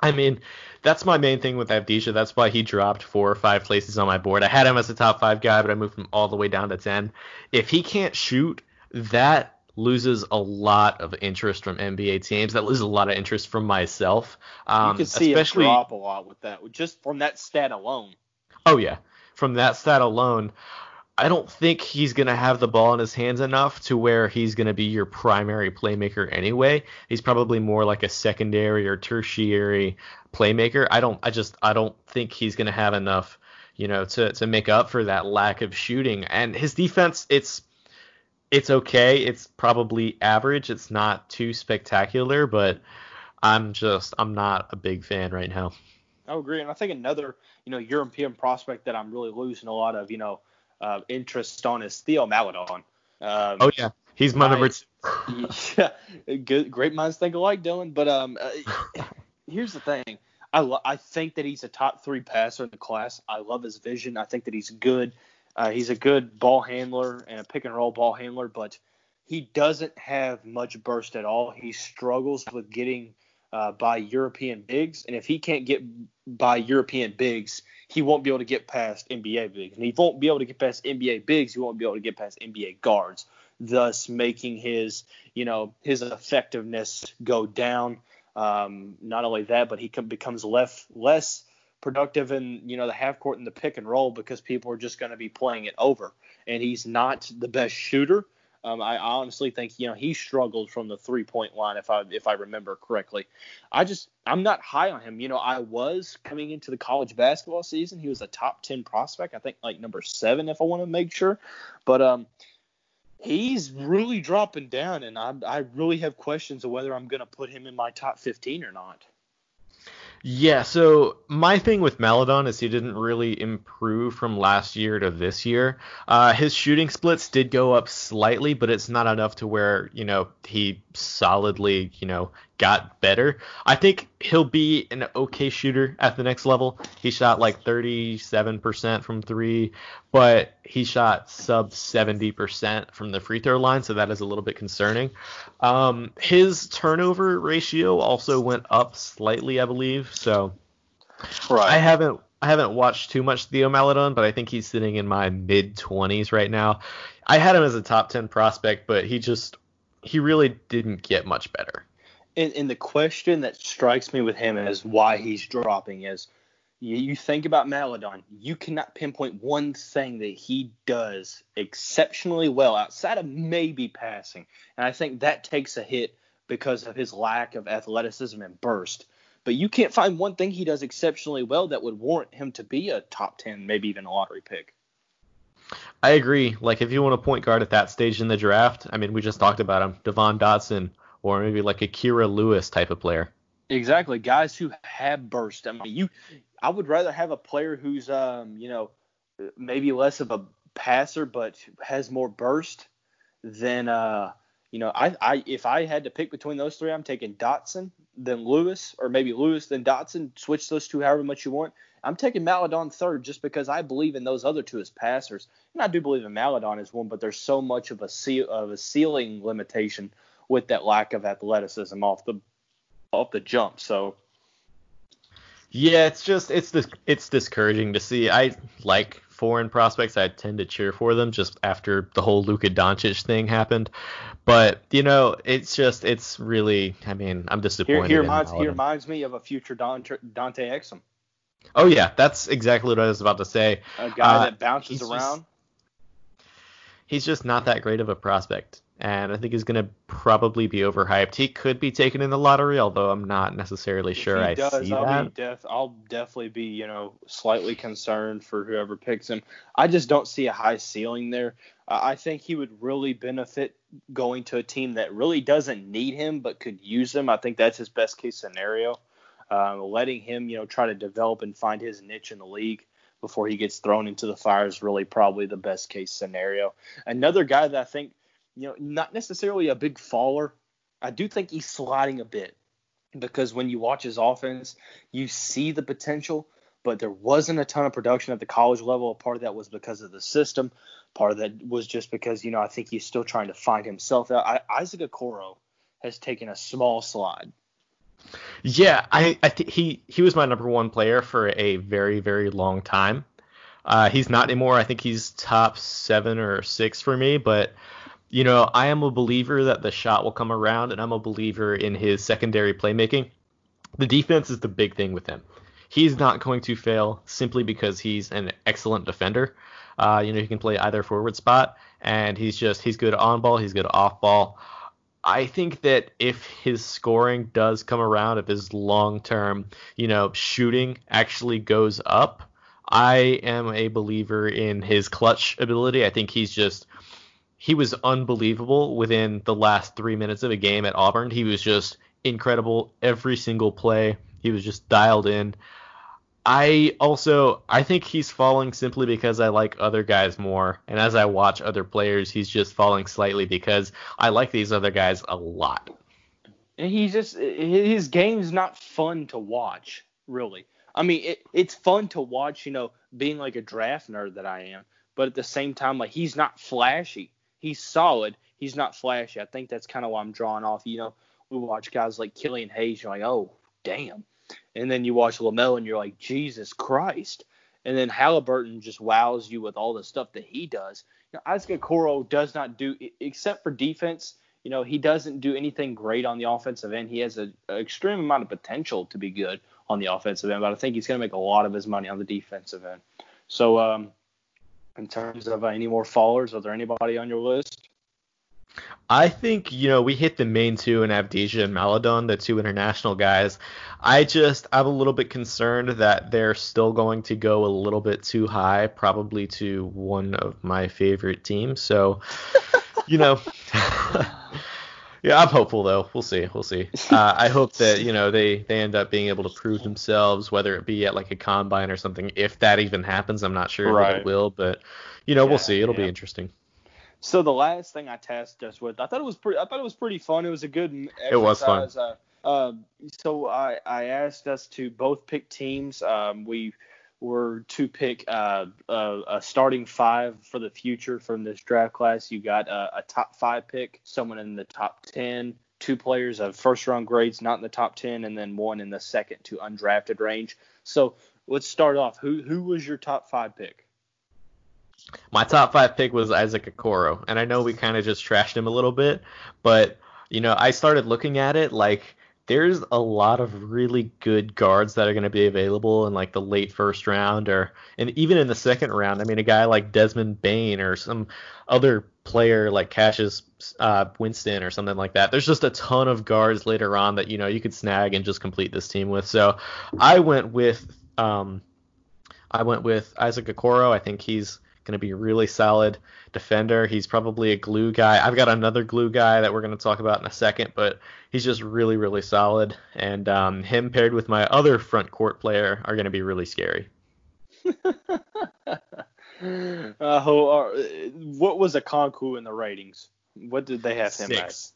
I mean, that's my main thing with Avdija. That's why he dropped four or five places on my board. I had him as a top five guy, but I moved him all the way down to 10. If he can't shoot, that loses a lot of interest from NBA teams. That loses a lot of interest from myself. Um,
you can see especially, it drop a lot with that, just from that stat alone.
Oh yeah, from that stat alone. I don't think he's going to have the ball in his hands enough to where he's going to be your primary playmaker anyway. He's probably more like a secondary or tertiary playmaker. I don't I just I don't think he's going to have enough, you know, to to make up for that lack of shooting. And his defense it's it's okay. It's probably average. It's not too spectacular, but I'm just I'm not a big fan right now.
I agree, and I think another you know European prospect that I'm really losing a lot of you know uh, interest on is Theo Maledon.
Um, oh yeah, he's my number two.
yeah, good, great minds think alike, Dylan. But um, uh, here's the thing. I lo- I think that he's a top three passer in the class. I love his vision. I think that he's good. Uh, he's a good ball handler and a pick and roll ball handler, but he doesn't have much burst at all. He struggles with getting uh, by European bigs, and if he can't get by European bigs, he won't be able to get past NBA bigs, and he won't be able to get past NBA bigs. He won't be able to get past NBA guards, thus making his you know his effectiveness go down. Um, not only that, but he becomes less less productive in you know the half court and the pick and roll because people are just going to be playing it over, and he's not the best shooter. Um, I honestly think you know he struggled from the three point line if I if I remember correctly. I just I'm not high on him. You know I was coming into the college basketball season. He was a top ten prospect. I think like number seven if I want to make sure. But um, he's really dropping down, and I I really have questions of whether I'm going to put him in my top 15 or not.
Yeah, so my thing with Maledon is he didn't really improve from last year to this year. Uh, his shooting splits did go up slightly, but it's not enough to where, you know, he solidly, you know, got better. I think he'll be an okay shooter at the next level. He shot like 37% from three, but he shot sub 70% from the free throw line, so that is a little bit concerning. Um, his turnover ratio also went up slightly, I believe. So right. I haven't I haven't watched too much Theo Maledon, but I think he's sitting in my mid 20s right now. I had him as a top 10 prospect, but he just he really didn't get much better.
And, and the question that strikes me with him is why he's dropping is you, you think about Maledon, you cannot pinpoint one thing that he does exceptionally well outside of maybe passing. And I think that takes a hit because of his lack of athleticism and burst. But you can't find one thing he does exceptionally well that would warrant him to be a top 10, maybe even a lottery pick.
I agree. Like if you want a point guard at that stage in the draft, I mean, we just talked about him, Devon Dotson, or maybe like a Lewis type of player.
Exactly, guys who have burst. I mean, you, I would rather have a player who's, um, you know, maybe less of a passer but has more burst than, uh, you know, I, I if I had to pick between those three, I'm taking Dotson then Lewis, or maybe Lewis then Dotson. Switch those two however much you want. I'm taking Maledon third just because I believe in those other two as passers, and I do believe in Maledon as one. But there's so much of a of a ceiling limitation with that lack of athleticism off the off the jump. So
yeah, it's just it's this it's discouraging to see. I like foreign prospects. I tend to cheer for them just after the whole Luka Doncic thing happened. But you know, it's just it's really. I mean, I'm disappointed.
Here, here, reminds, he reminds me of a future Dante, Dante Exum.
Oh yeah, that's exactly what I was about to say.
A guy uh, that bounces around.
Just, he's just not that great of a prospect, and I think he's going to probably be overhyped. He could be taken in the lottery, although I'm not necessarily sure I does, see
I'll
that.
Def- I'll definitely be, you know, slightly concerned for whoever picks him. I just don't see a high ceiling there. Uh, I think he would really benefit going to a team that really doesn't need him but could use him. I think that's his best case scenario uh, letting him, you know, try to develop and find his niche in the league before he gets thrown into the fire is really probably the best case scenario. Another guy that I think, you know, not necessarily a big faller. I do think he's sliding a bit because when you watch his offense, you see the potential, but there wasn't a ton of production at the college level. Part of that was because of the system. Part of that was just because, you know, I think he's still trying to find himself. I, Isaac Okoro has taken a small slide
yeah, I, I th- he he was my number one player for a very very long time. Uh, he's not anymore. I think he's top seven or six for me, but you know, I am a believer that the shot will come around, and I'm a believer in his secondary playmaking. The defense is the big thing with him. He's not going to fail simply because he's an excellent defender. Uh, you know, he can play either forward spot, and he's just he's good on ball, he's good off ball. I think that if his scoring does come around, if his long term, you know, shooting actually goes up, I am a believer in his clutch ability. I think he's just he was unbelievable within the last three minutes of a game at Auburn. He was just incredible every single play. He was just dialed in. I also I think he's falling simply because I like other guys more, and as I watch other players, he's just falling slightly because I like these other guys a lot.
And he's just his game's not fun to watch, really. I mean, it, it's fun to watch, you know, being like a draft nerd that I am, but at the same time, like he's not flashy. He's solid. He's not flashy. I think that's kind of why I'm drawing off. You know, we watch guys like Killian Hayes, you're like, oh, damn and then you watch LaMelo and you're like, Jesus Christ. And then Halliburton just wows you with all the stuff that he does. You know, Isaac Okoro does not do, except for defense, you know, he doesn't do anything great on the offensive end. He has an extreme amount of potential to be good on the offensive end, but I think he's going to make a lot of his money on the defensive end. So, um, in terms of uh, any more followers, are there anybody on your list?
I think, you know, we hit the main two in Avdija and Maledon, the two international guys. I just, I'm a little bit concerned that they're still going to go a little bit too high, probably to one of my favorite teams. So, you know, yeah, I'm hopeful though. We'll see. We'll see. Uh, I hope that, you know, they, they end up being able to prove themselves, whether it be at like a combine or something. If that even happens, I'm not sure right. if it will, but, you know, yeah, we'll see. It'll yeah. be interesting.
So the last thing I tasked us with, I thought it was pretty. I thought it was pretty fun. It was a good. Exercise.
It was fun.
Uh, uh, so I, I asked us to both pick teams. Um, we were to pick uh, a, a, starting five for the future from this draft class. You got a, a, top five pick, someone in the top ten, two players of first round grades not in the top ten, and then one in the second to undrafted range. So let's start off. Who who was your top five pick?
My top five pick was Isaac Okoro, and I know we kind of just trashed him a little bit, but you know I started looking at it like there's a lot of really good guards that are going to be available in like the late first round or and even in the second round. I mean, a guy like Desmond Bane or some other player like Cassius uh, Winston or something like that. There's just a ton of guards later on that you know you could snag and just complete this team with. So I went with um, I went with Isaac Okoro. I think he's going to be a really solid defender. He's probably a glue guy. I've got another glue guy that we're going to talk about in a second, but he's just really, really solid. And um, him paired with my other front court player are going to be really scary.
uh, what was Okongwu in the ratings? What did they have him Six.
at?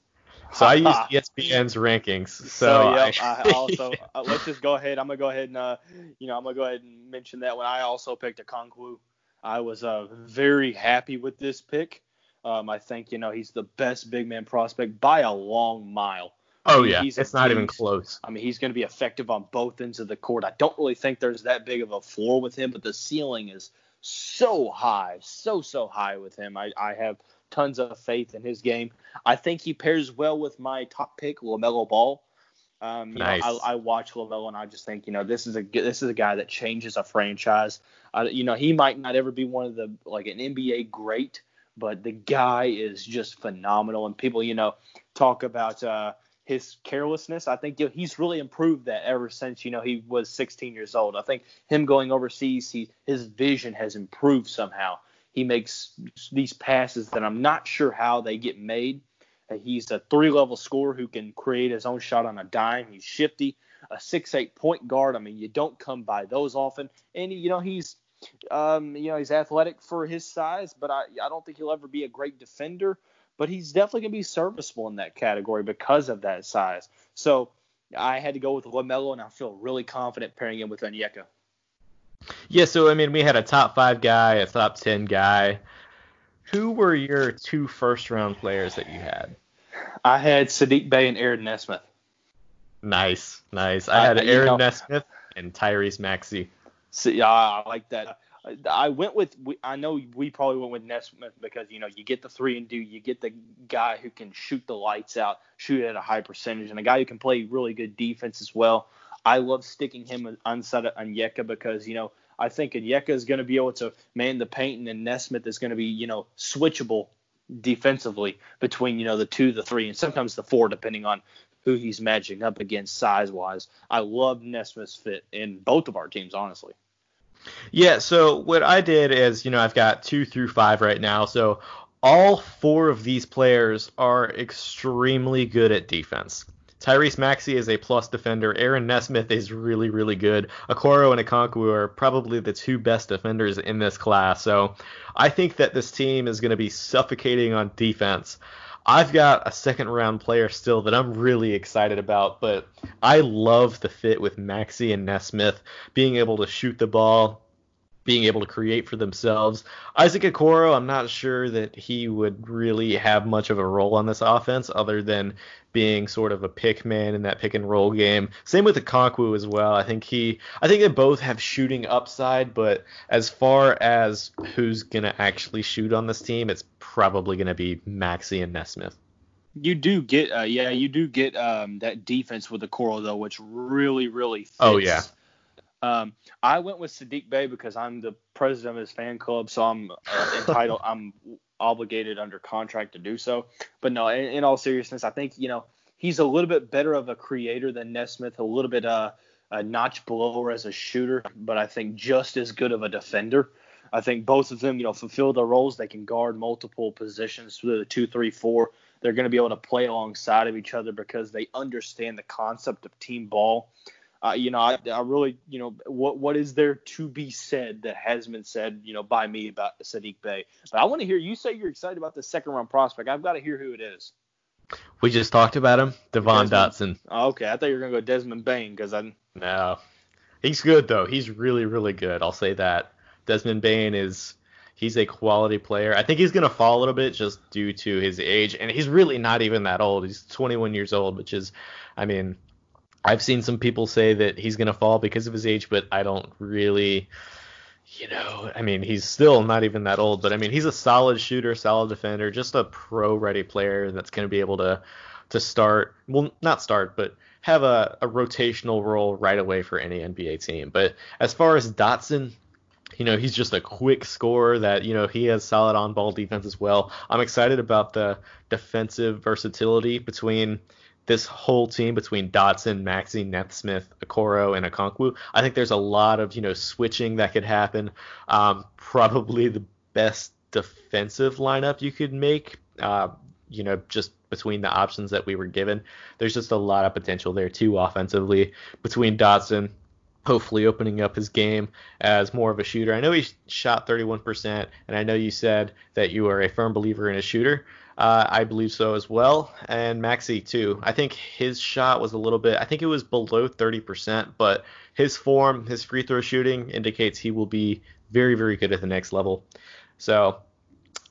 So I used ESPN's rankings. So,
so yep, I, I also uh, let's just go ahead. I'm gonna go ahead and uh, you know I'm gonna go ahead and mention that one. I also picked a Okongwu. I was uh, very happy with this pick. Um, I think you know he's the best big man prospect by a long mile.
Oh yeah, he's it's not even close.
I mean, he's going to be effective on both ends of the court. I don't really think there's that big of a floor with him, but the ceiling is so high, so so high with him. I, I have tons of faith in his game. I think he pairs well with my top pick, Lamelo Ball. Um, nice. Know, I, I, watch Lamelo and I just think, you know, this is a this is a guy that changes a franchise. Uh, you know, he might not ever be one of the like an NBA great, but the guy is just phenomenal. And people, you know, talk about uh, his carelessness. I think you know, he's really improved that ever since you know he was 16 years old. I think him going overseas, he his vision has improved somehow. He makes these passes that I'm not sure how they get made He's a three level scorer who can create his own shot on a dime. He's shifty, a six eight point guard. I mean, you don't come by those often. And you know he's um, you know he's athletic for his size, but I I don't think he'll ever be a great defender. But he's definitely gonna be serviceable in that category because of that size. So I had to go with Lamelo, and I feel really confident pairing him with Onyeka.
Yeah, so I mean, we had a top five guy, a top ten guy. Who were your two first round players that you had?
I had Saddiq Bey and Aaron Nesmith.
Nice, nice. I had uh, Aaron know, Nesmith and Tyrese Maxey.
See, yeah, I like that. I went with I know we probably went with Nesmith because you know you get the three and do you get the guy who can shoot the lights out, shoot at a high percentage, and a guy who can play really good defense as well. I love sticking him inside of Onyeka because you know I think Onyeka is going to be able to man the paint, and Nesmith is going to be you know switchable defensively between you know the two, the three, and sometimes the four, depending on who he's matching up against size wise. I love Nesmith's fit in both of our teams, honestly.
Yeah, so what I did is, you know, I've got two through five right now. So all four of these players are extremely good at defense. Tyrese Maxey is a plus defender. Aaron Nesmith is really, really good. Okoro and Okongwu are probably the two best defenders in this class. So I think that this team is going to be suffocating on defense. I've got a second round player still that I'm really excited about, but I love the fit with Maxey and Nesmith being able to shoot the ball, being able to create for themselves. Isaac Okoro, I'm not sure that he would really have much of a role on this offense other than being sort of a pick man in that pick and roll game. Same with the Okongwu as well. I think he I think they both have shooting upside, but as far as who's gonna actually shoot on this team, it's probably gonna be Maxey and Nesmith.
You do get uh, yeah, you do get um, that defense with the coral though, which really, really fits.
Oh yeah
um, I went with Saddiq Bey because I'm the president of his fan club, so I'm uh, entitled. I'm obligated under contract to do so. But no, in, in, all seriousness, I think you know he's a little bit better of a creator than Nesmith, a little bit uh, a notch below as a shooter, but I think just as good of a defender. I think both of them, you know, fulfill their roles. They can guard multiple positions through the two, three, four. They're going to be able to play alongside of each other because they understand the concept of team ball uh, you know, I, I really, you know, what what is there to be said that has been said, you know, by me about Saddiq Bey? But I want to hear you say you're excited about the second round prospect. I've got to hear who it is.
We just talked about him, Devon Dotson.
Oh, okay, I thought you were gonna go Desmond Bane because I.
No, he's good though. He's really really good. I'll say that. Desmond Bane is he's a quality player. I think he's going to fall a little bit just due to his age, and he's really not even that old. He's 21 years old, which is, I mean, I've seen some people say that he's going to fall because of his age, but I don't really, you know, I mean, he's still not even that old, but I mean, he's a solid shooter, solid defender, just a pro ready player that's going to be able to to start, well, not start, but have a, a rotational role right away for any NBA team. But as far as Dotson, you know, he's just a quick scorer that, you know, he has solid on ball defense as well. I'm excited about the defensive versatility between this whole team between Dotson, Maxey, Nesmith, Okoro, and Okongwu, I think there's a lot of you know switching that could happen. Um, probably the best defensive lineup you could make. Uh, you know, just between the options that we were given, there's just a lot of potential there too offensively between Dotson. Hopefully, opening up his game as more of a shooter. I know he shot 31%, and I know you said that you are a firm believer in a shooter. Uh, I believe so as well, and Maxey too. I think his shot was a little bit. I think it was below 30%, but his form, his free throw shooting indicates he will be very, very good at the next level. So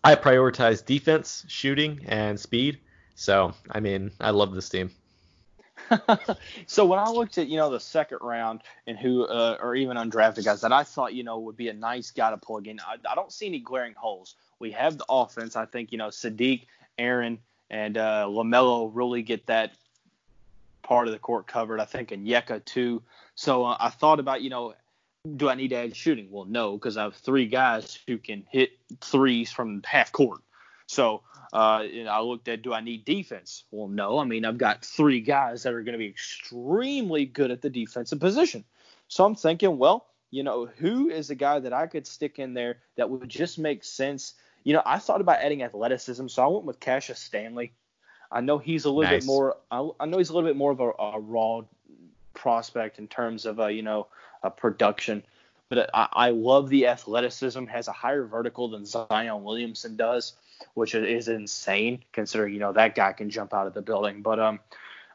I prioritize defense, shooting, and speed. So I mean, I love this team.
so when I looked at you know the second round and who uh, or even undrafted guys that I thought you know would be a nice guy to plug in, I, I don't see any glaring holes. We have the offense. I think you know Saddiq Aaron and uh, Lamelo really get that part of the court covered. I think Onyeka too. So uh, I thought about you know do I need to add shooting? Well, no, because I have three guys who can hit threes from half court. So uh, I looked at do I need defense? Well, no. I mean I've got three guys that are going to be extremely good at the defensive position. So I'm thinking, well, you know, who is a guy that I could stick in there that would just make sense you know, I thought about adding athleticism, so I went with Cassius Stanley. I know he's a little nice. bit more. I, I, know he's a little bit more of a, a raw prospect in terms of, a, you know, a production. But I, I love the athleticism. Has a higher vertical than Zion Williamson does, which is insane considering you know that guy can jump out of the building. But um,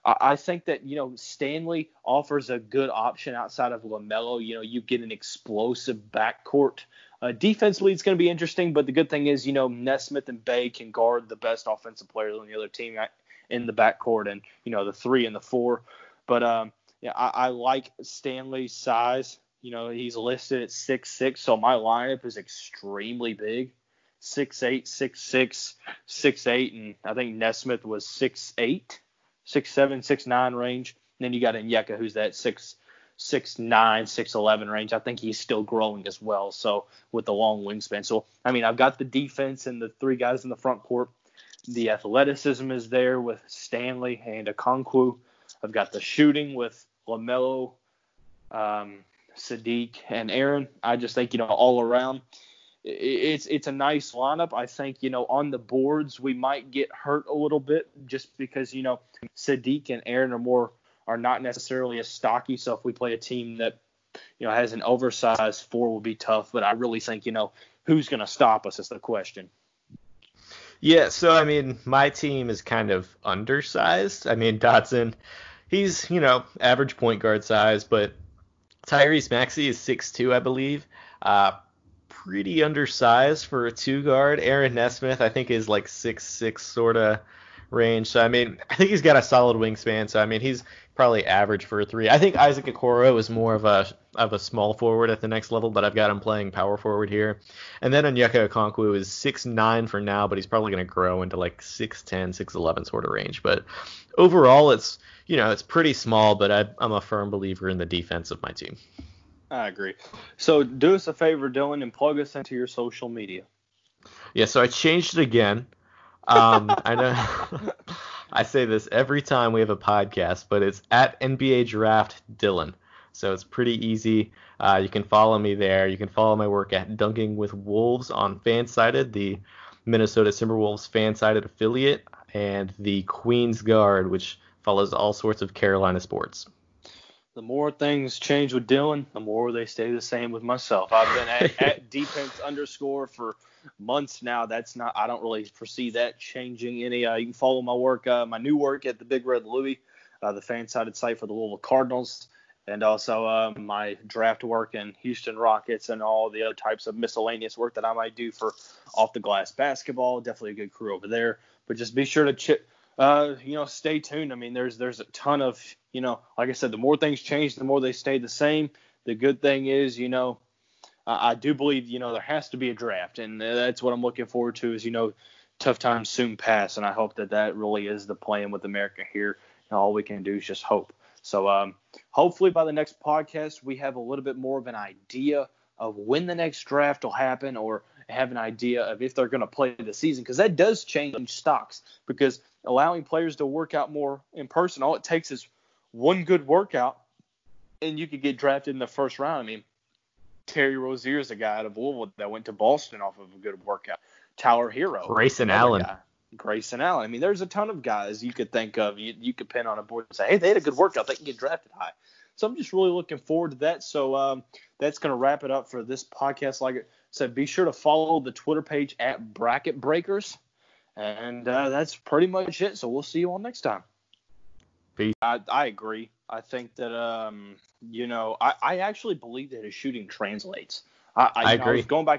I think that you know Stanley offers a good option outside of Lamelo. You know, you get an explosive backcourt uh, defensively, it's going to be interesting, but the good thing is, you know, Nesmith and Bey can guard the best offensive players on the other team in the backcourt, and you know the three and the four. But um, yeah, I, I like Stanley's size. You know, he's listed at six six, so my lineup is extremely big. Six eight, six six, six eight, and I think Nesmith was six eight, six seven, six nine range. And then you got Onyeka, who's that six six nine, six eleven range. I think he's still growing as well. So with the long wingspan. So I mean, I've got the defense and the three guys in the front court. The athleticism is there with Stanley and Okongwu. I've got the shooting with LaMelo, um, Saddiq, and Aaron. I just think you know all around. It's it's a nice lineup. I think you know on the boards we might get hurt a little bit just because you know Saddiq and Aaron are more are not necessarily as stocky. So if we play a team that you know has an oversized four, will be tough. But I really think you know who's going to stop us is the question.
Yeah, so I mean, my team is kind of undersized. I mean, Dotson, he's you know average point guard size, but Tyrese Maxey is 6'2", I believe. Uh, pretty undersized for a two guard. Aaron Nesmith, I think, is like six six sort of range. So I mean, I think he's got a solid wingspan. So I mean, he's probably average for a three. I think Isaac Okoro is more of a of a small forward at the next level, but I've got him playing power forward here. And then Onyeka Okongwu is six nine for now, but he's probably going to grow into like 6'10, 6'11 sort of range. But overall, it's you know it's pretty small, but I, I'm a firm believer in the defense of my team.
I agree. So do us a favor, Dylan, and plug us into your social media.
Yeah, so I changed it again. Um, I know I say this every time we have a podcast, but it's at NBA Draft Dylan. So it's pretty easy. Uh, you can follow me there. You can follow my work at Dunking with Wolves on Fansided, the Minnesota Timberwolves Fansided affiliate, and the Queen's Guard, which follows all sorts of Carolina sports.
The more things change with Dylan, the more they stay the same with myself. I've been at, at defense underscore for – months now. That's not. I don't really foresee that changing any. Uh, you can follow my work, uh, my new work at the Big Red Louie, uh, the fan-sided site for the Louisville Cardinals, and also um, my draft work in Houston Rockets and all the other types of miscellaneous work that I might do for off the glass basketball. Definitely a good crew over there. But just be sure to chip. Uh, you know, stay tuned. I mean, there's there's a ton of, you know, like I said, the more things change, the more they stay the same. The good thing is, you know, I do believe you know there has to be a draft, and that's what I'm looking forward to. Is you know tough times soon pass, and I hope that that really is the plan with America here. And all we can do is just hope. So um, hopefully by the next podcast we have a little bit more of an idea of when the next draft will happen, or have an idea of if they're going to play the season, because that does change stocks. Because allowing players to work out more in person, all it takes is one good workout, and you could get drafted in the first round. I mean Terry Rozier is a guy out of Louisville that went to Boston off of a good workout. Tyler Herro.
Grayson Allen.
Guy. Grayson Allen. I mean, there's a ton of guys you could think of. You, you could pin on a board and say, hey, they had a good workout. They can get drafted high. So I'm just really looking forward to that. So um, that's going to wrap it up for this podcast. Like I said, be sure to follow the Twitter page at Bracket Breakers. And uh, that's pretty much it. So we'll see you all next time. Peace. I, I agree. I think that um, you know, I, I actually believe that his shooting translates. I, I, I agree. Know, I was going back